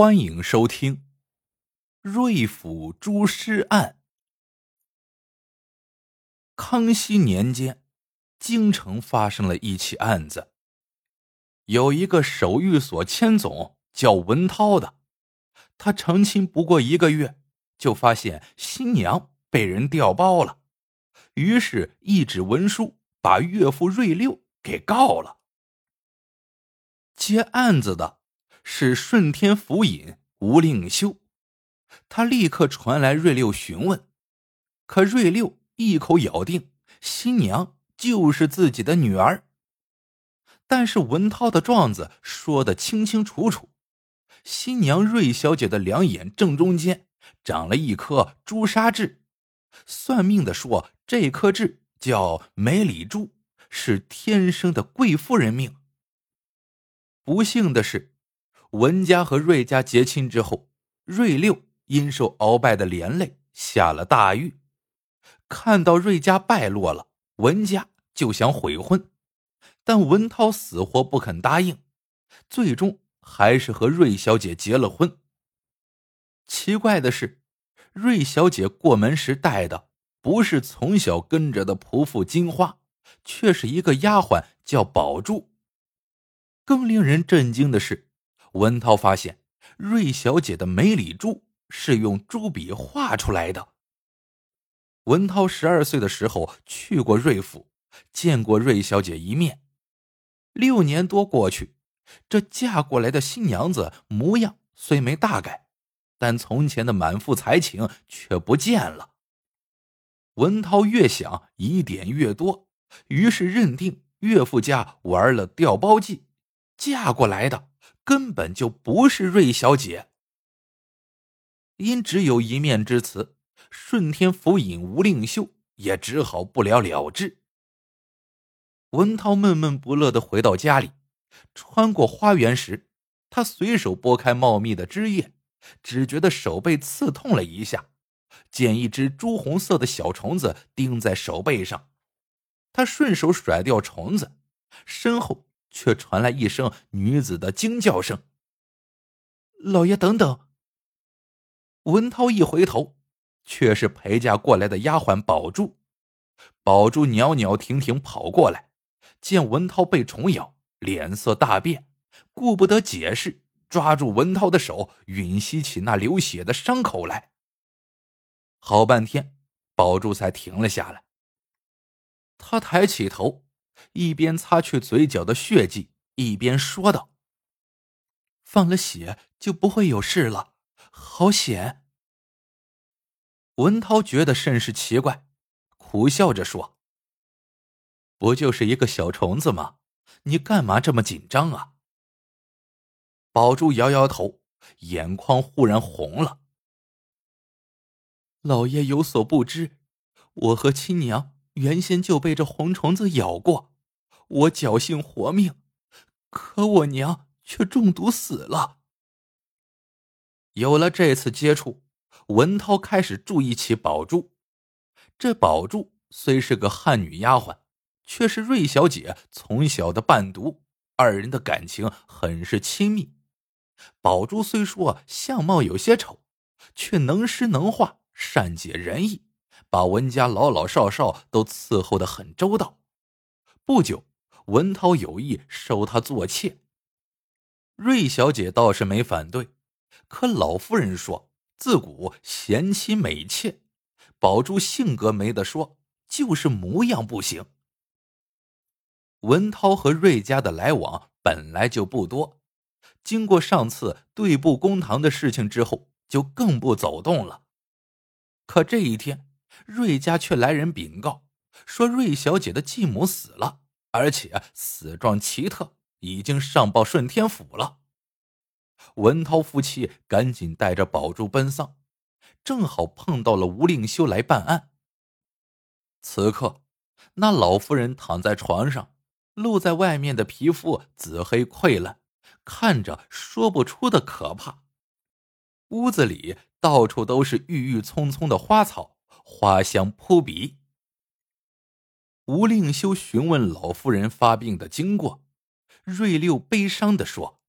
欢迎收听《瑞府诸尸案》。康熙年间，京城发生了一起案子，有一个守御所千总叫文涛的，他成亲不过一个月，就发现新娘被人调包了，于是，一纸文书把岳父瑞六给告了。接案子的。是顺天府尹吴令修，他立刻传来瑞六询问，可瑞六一口咬定新娘就是自己的女儿。但是文涛的状子说的清清楚楚，新娘瑞小姐的两眼正中间长了一颗朱砂痣，算命的说这颗痣叫梅里珠，是天生的贵妇人命。不幸的是。文家和瑞家结亲之后，瑞六因受鳌拜的连累下了大狱。看到瑞家败落了，文家就想悔婚，但文涛死活不肯答应，最终还是和瑞小姐结了婚。奇怪的是，瑞小姐过门时带的不是从小跟着的仆妇金花，却是一个丫鬟叫宝柱。更令人震惊的是。文涛发现，瑞小姐的梅里珠是用朱笔画出来的。文涛十二岁的时候去过瑞府，见过瑞小姐一面。六年多过去，这嫁过来的新娘子模样虽没大改，但从前的满腹才情却不见了。文涛越想疑点越多，于是认定岳父家玩了调包计，嫁过来的。根本就不是瑞小姐。因只有一面之词，顺天府尹吴令秀也只好不了了之。文涛闷闷不乐的回到家里，穿过花园时，他随手拨开茂密的枝叶，只觉得手背刺痛了一下，见一只朱红色的小虫子钉在手背上，他顺手甩掉虫子，身后。却传来一声女子的惊叫声：“老爷，等等！”文涛一回头，却是陪嫁过来的丫鬟宝珠。宝珠袅袅婷婷跑过来，见文涛被虫咬，脸色大变，顾不得解释，抓住文涛的手，吮吸起那流血的伤口来。好半天，宝珠才停了下来。他抬起头。一边擦去嘴角的血迹，一边说道：“放了血就不会有事了，好险。”文涛觉得甚是奇怪，苦笑着说：“不就是一个小虫子吗？你干嘛这么紧张啊？”宝珠摇摇头，眼眶忽然红了。老爷有所不知，我和亲娘原先就被这红虫子咬过。我侥幸活命，可我娘却中毒死了。有了这次接触，文涛开始注意起宝珠。这宝珠虽是个汉女丫鬟，却是瑞小姐从小的伴读，二人的感情很是亲密。宝珠虽说相貌有些丑，却能诗能画，善解人意，把文家老老少少都伺候的很周到。不久。文涛有意收她做妾，瑞小姐倒是没反对，可老夫人说自古贤妻美妾，宝珠性格没得说，就是模样不行。文涛和瑞家的来往本来就不多，经过上次对簿公堂的事情之后，就更不走动了。可这一天，瑞家却来人禀告，说瑞小姐的继母死了。而且死状奇特，已经上报顺天府了。文涛夫妻赶紧带着宝珠奔丧，正好碰到了吴令修来办案。此刻，那老妇人躺在床上，露在外面的皮肤紫黑溃烂，看着说不出的可怕。屋子里到处都是郁郁葱葱的花草，花香扑鼻。吴令修询问老妇人发病的经过，瑞六悲伤的说：“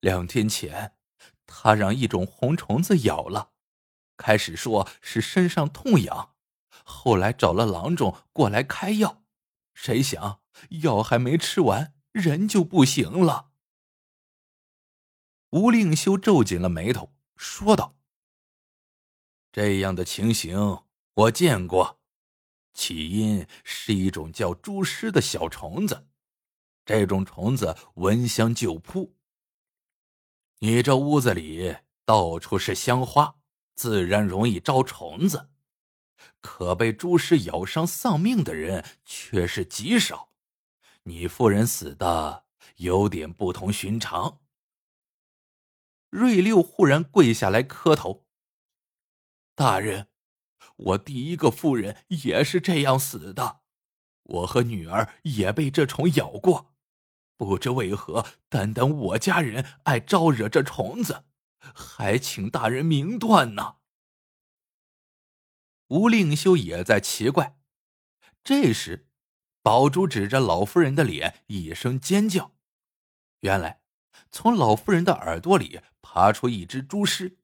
两天前，他让一种红虫子咬了，开始说是身上痛痒，后来找了郎中过来开药，谁想药还没吃完，人就不行了。吴令修皱紧了眉头，说道：“这样的情形我见过，起因是一种叫蛛丝的小虫子，这种虫子闻香就扑。你这屋子里到处是香花，自然容易招虫子，可被蛛丝咬伤丧命的人却是极少。你夫人死的有点不同寻常。”瑞六忽然跪下来磕头：“大人，我第一个夫人也是这样死的，我和女儿也被这虫咬过，不知为何，单单我家人爱招惹这虫子，还请大人明断呢。”吴令修也在奇怪。这时，宝珠指着老夫人的脸，一声尖叫，原来。从老夫人的耳朵里爬出一只蛛尸，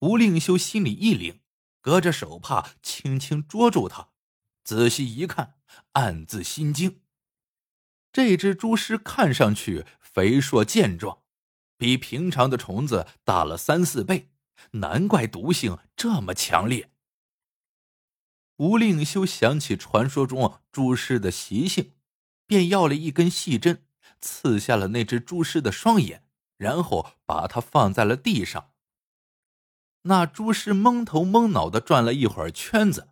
吴令修心里一凛，隔着手帕轻轻捉住它，仔细一看，暗自心惊。这只蛛丝看上去肥硕健壮，比平常的虫子大了三四倍，难怪毒性这么强烈。吴令修想起传说中蛛丝的习性，便要了一根细针。刺下了那只蛛丝的双眼，然后把它放在了地上。那蛛丝蒙头蒙脑的转了一会儿圈子，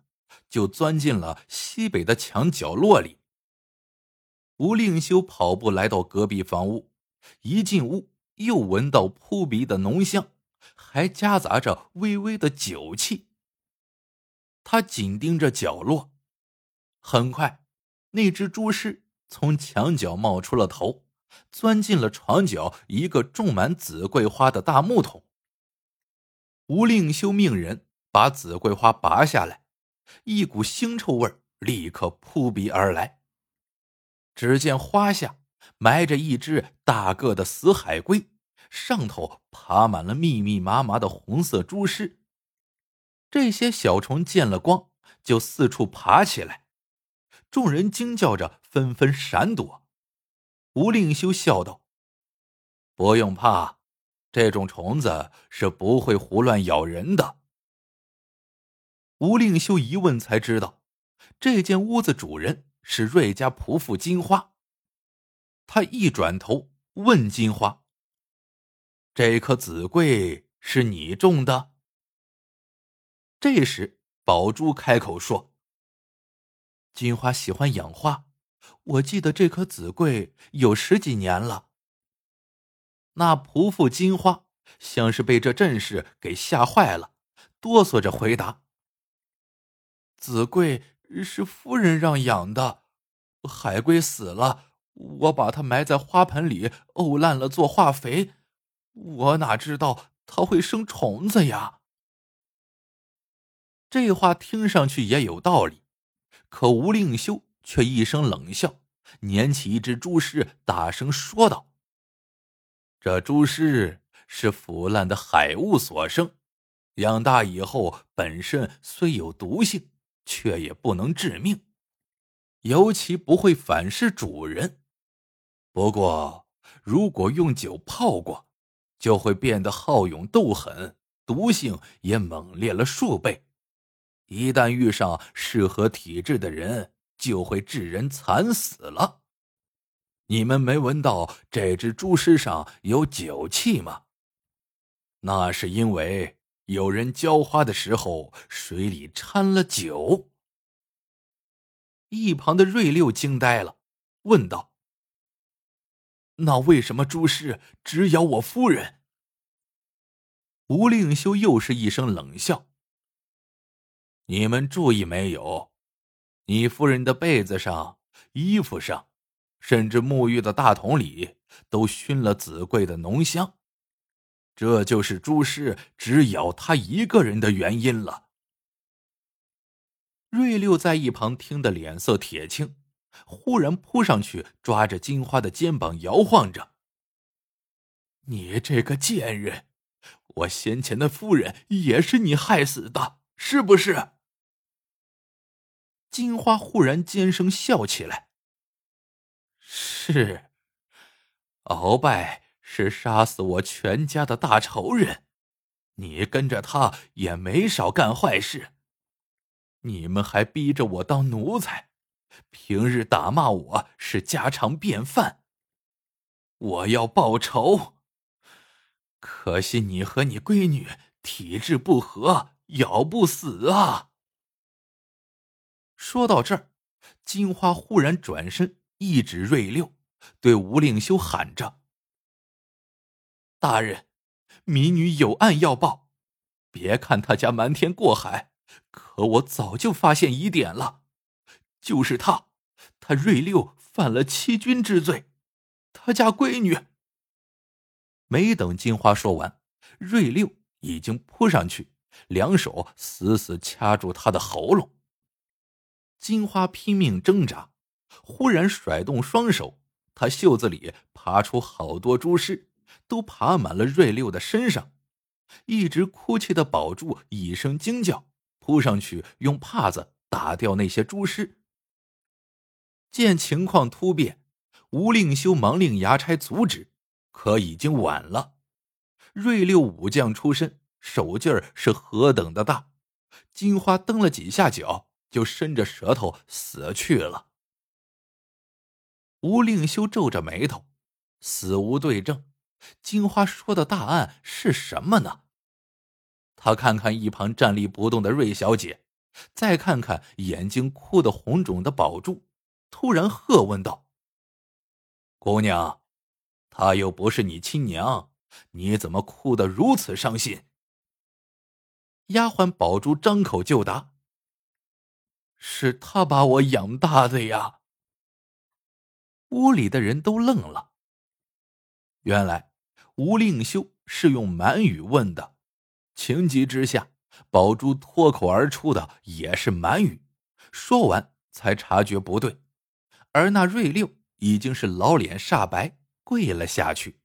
就钻进了西北的墙角落里。吴令修跑步来到隔壁房屋，一进屋又闻到扑鼻的浓香，还夹杂着微微的酒气。他紧盯着角落，很快，那只猪尸从墙角冒出了头。钻进了床角一个种满紫桂花的大木桶。吴令修命人把紫桂花拔下来，一股腥臭味立刻扑鼻而来。只见花下埋着一只大个的死海龟，上头爬满了密密麻麻的红色蛛丝。这些小虫见了光就四处爬起来，众人惊叫着纷纷闪躲。吴令修笑道：“不用怕，这种虫子是不会胡乱咬人的。”吴令修一问才知道，这间屋子主人是瑞家仆妇金花。他一转头问金花：“这棵紫桂是你种的？”这时，宝珠开口说：“金花喜欢养花。”我记得这棵紫桂有十几年了。那仆妇金花像是被这阵势给吓坏了，哆嗦着回答：“子桂是夫人让养的，海龟死了，我把它埋在花盆里沤烂了做化肥，我哪知道它会生虫子呀？”这话听上去也有道理，可吴令修。却一声冷笑，捻起一只蛛丝，大声说道：“这蛛丝是腐烂的海物所生，养大以后本身虽有毒性，却也不能致命，尤其不会反噬主人。不过，如果用酒泡过，就会变得好勇斗狠，毒性也猛烈了数倍。一旦遇上适合体质的人。”就会致人惨死了。你们没闻到这只猪尸上有酒气吗？那是因为有人浇花的时候水里掺了酒。一旁的瑞六惊呆了，问道：“那为什么猪尸只咬我夫人？”吴令修又是一声冷笑：“你们注意没有？”你夫人的被子上、衣服上，甚至沐浴的大桶里，都熏了紫桂的浓香。这就是朱氏只咬他一个人的原因了。瑞六在一旁听得脸色铁青，忽然扑上去抓着金花的肩膀摇晃着：“你这个贱人，我先前的夫人也是你害死的，是不是？金花忽然尖声笑起来。是，鳌拜是杀死我全家的大仇人，你跟着他也没少干坏事。你们还逼着我当奴才，平日打骂我是家常便饭。我要报仇。可惜你和你闺女体质不合，咬不死啊！说到这儿，金花忽然转身一指瑞六，对吴令修喊着：“大人，民女有案要报。别看他家瞒天过海，可我早就发现疑点了。就是他，他瑞六犯了欺君之罪，他家闺女……”没等金花说完，瑞六已经扑上去，两手死死掐住他的喉咙。金花拼命挣扎，忽然甩动双手，他袖子里爬出好多蛛丝，都爬满了瑞六的身上。一直哭泣的宝珠一声惊叫，扑上去用帕子打掉那些蛛丝。见情况突变，吴令修忙令衙差阻止。可已经晚了。瑞六武将出身，手劲儿是何等的大！金花蹬了几下脚，就伸着舌头死去了。吴令修皱着眉头，死无对证。金花说的大案是什么呢？他看看一旁站立不动的瑞小姐，再看看眼睛哭得红肿的宝珠，突然喝问道：“姑娘。”她又不是你亲娘，你怎么哭得如此伤心？丫鬟宝珠张口就答：“是他把我养大的呀。”屋里的人都愣了。原来吴令修是用满语问的，情急之下，宝珠脱口而出的也是满语，说完才察觉不对，而那瑞六已经是老脸煞白。跪了下去。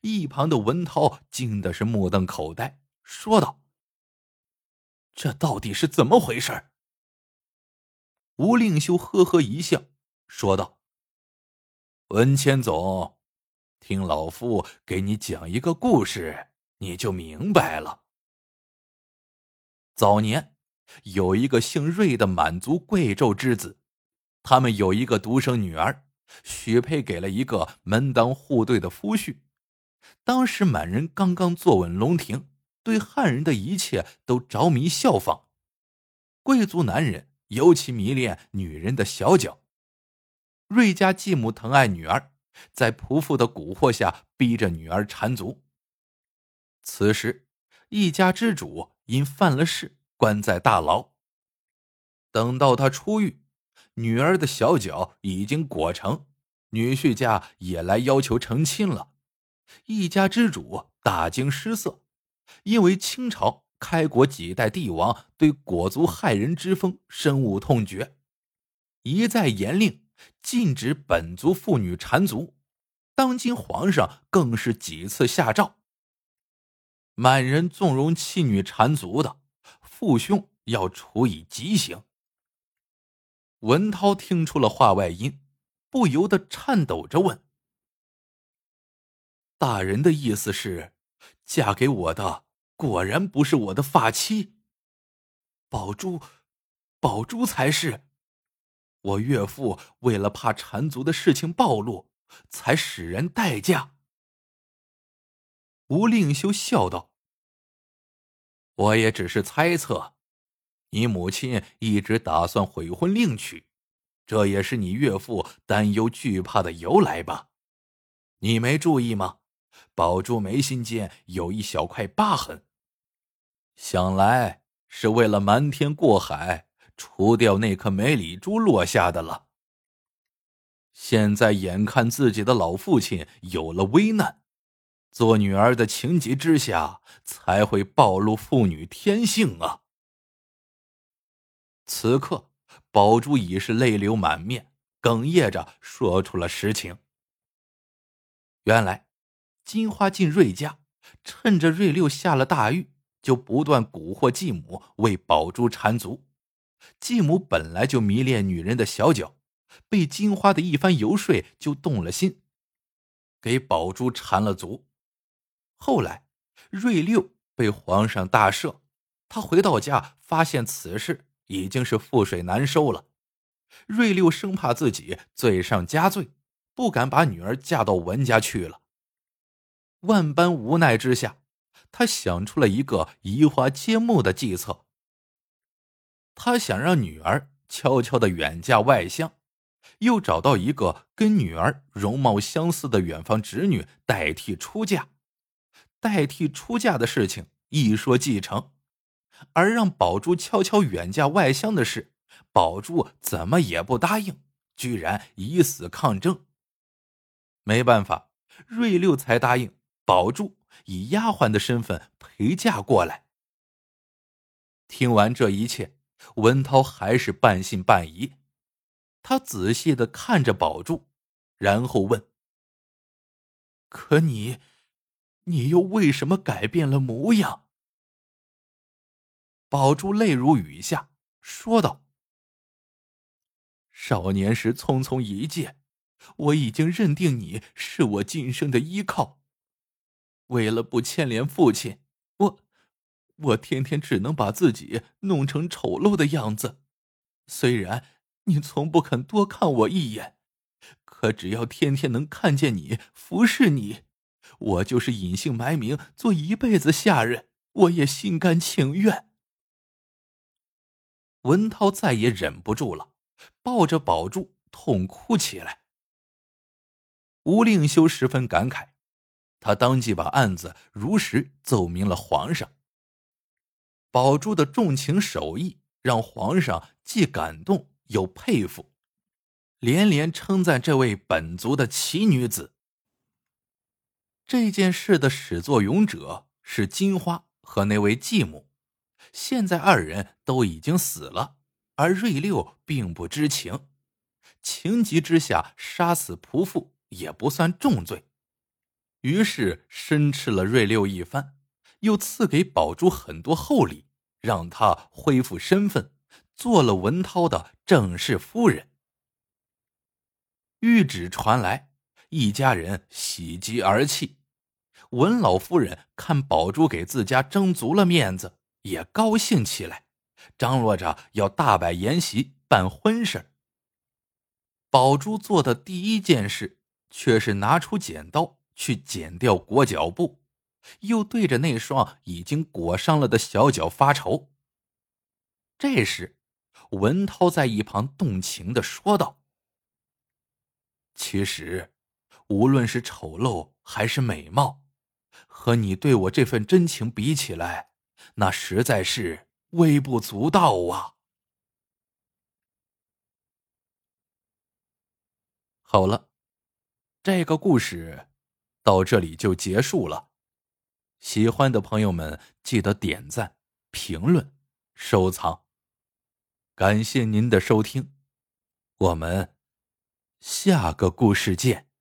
一旁的文涛惊的是目瞪口呆，说道：“这到底是怎么回事？”吴令修呵呵一笑，说道：“文谦总，听老夫给你讲一个故事，你就明白了。早年有一个姓瑞的满族贵胄之子，他们有一个独生女儿。”许配给了一个门当户对的夫婿。当时满人刚刚坐稳龙庭，对汉人的一切都着迷效仿。贵族男人尤其迷恋女人的小脚。瑞家继母疼爱女儿，在仆妇的蛊惑下，逼着女儿缠足。此时，一家之主因犯了事，关在大牢。等到他出狱。女儿的小脚已经裹成，女婿家也来要求成亲了，一家之主大惊失色，因为清朝开国几代帝王对裹足害人之风深恶痛绝，一再严令禁止本族妇女缠足，当今皇上更是几次下诏，满人纵容妻女缠足的，父兄要处以极刑。文涛听出了话外音，不由得颤抖着问：“大人的意思是，嫁给我的果然不是我的发妻？宝珠，宝珠才是。我岳父为了怕缠足的事情暴露，才使人代嫁。”吴令修笑道：“我也只是猜测。”你母亲一直打算悔婚另娶，这也是你岳父担忧惧怕的由来吧？你没注意吗？宝珠眉心间有一小块疤痕，想来是为了瞒天过海，除掉那颗梅里珠落下的了。现在眼看自己的老父亲有了危难，做女儿的情急之下才会暴露妇女天性啊！此刻，宝珠已是泪流满面，哽咽着说出了实情。原来，金花进瑞家趁着瑞六下了大狱，就不断蛊惑继母为宝珠缠足。继母本来就迷恋女人的小脚，被金花的一番游说，就动了心，给宝珠缠了足。后来，瑞六被皇上大赦，他回到家，发现此事已经是覆水难收了。瑞六生怕自己罪上加罪，不敢把女儿嫁到文家去了。万般无奈之下，他想出了一个移花接木的计策。他想让女儿悄悄的远嫁外乡，又找到一个跟女儿容貌相似的远房侄女代替出嫁，代替出嫁的事情一说即成，而让宝珠悄悄远嫁外乡的事，宝珠怎么也不答应，居然以死抗争。没办法，瑞六才答应宝珠以丫鬟的身份陪嫁过来。听完这一切。文涛还是半信半疑，他仔细的看着宝珠，然后问：“可你，你又为什么改变了模样？”宝珠泪如雨下，说道：“少年时匆匆一见，我已经认定你是我今生的依靠。为了不牵连父亲，……”我天天只能把自己弄成丑陋的样子，虽然你从不肯多看我一眼，可只要天天能看见你服侍你，我就是隐姓埋名做一辈子下人，我也心甘情愿。文涛再也忍不住了，抱着宝柱痛哭起来。吴令修十分感慨，他当即把案子如实奏明了皇上。宝珠的重情守义让皇上既感动又佩服，连连称赞这位本族的奇女子。这件事的始作俑者是金花和那位继母，现在二人都已经死了，而瑞六并不知情，情急之下杀死仆妇也不算重罪，于是申斥了瑞六一番。又赐给宝珠很多厚礼，让她恢复身份，做了文涛的正式夫人。谕旨传来，一家人喜极而泣。文老夫人看宝珠给自家争足了面子，也高兴起来，张罗着要大摆筵席办婚事。宝珠做的第一件事，却是拿出剪刀去剪掉裹脚布。又对着那双已经裹伤了的小脚发愁。这时，文涛在一旁动情的说道：“其实，无论是丑陋还是美貌，和你对我这份真情比起来，那实在是微不足道啊。”好了，这个故事到这里就结束了。喜欢的朋友们，记得点赞、评论、收藏。感谢您的收听，我们下个故事见。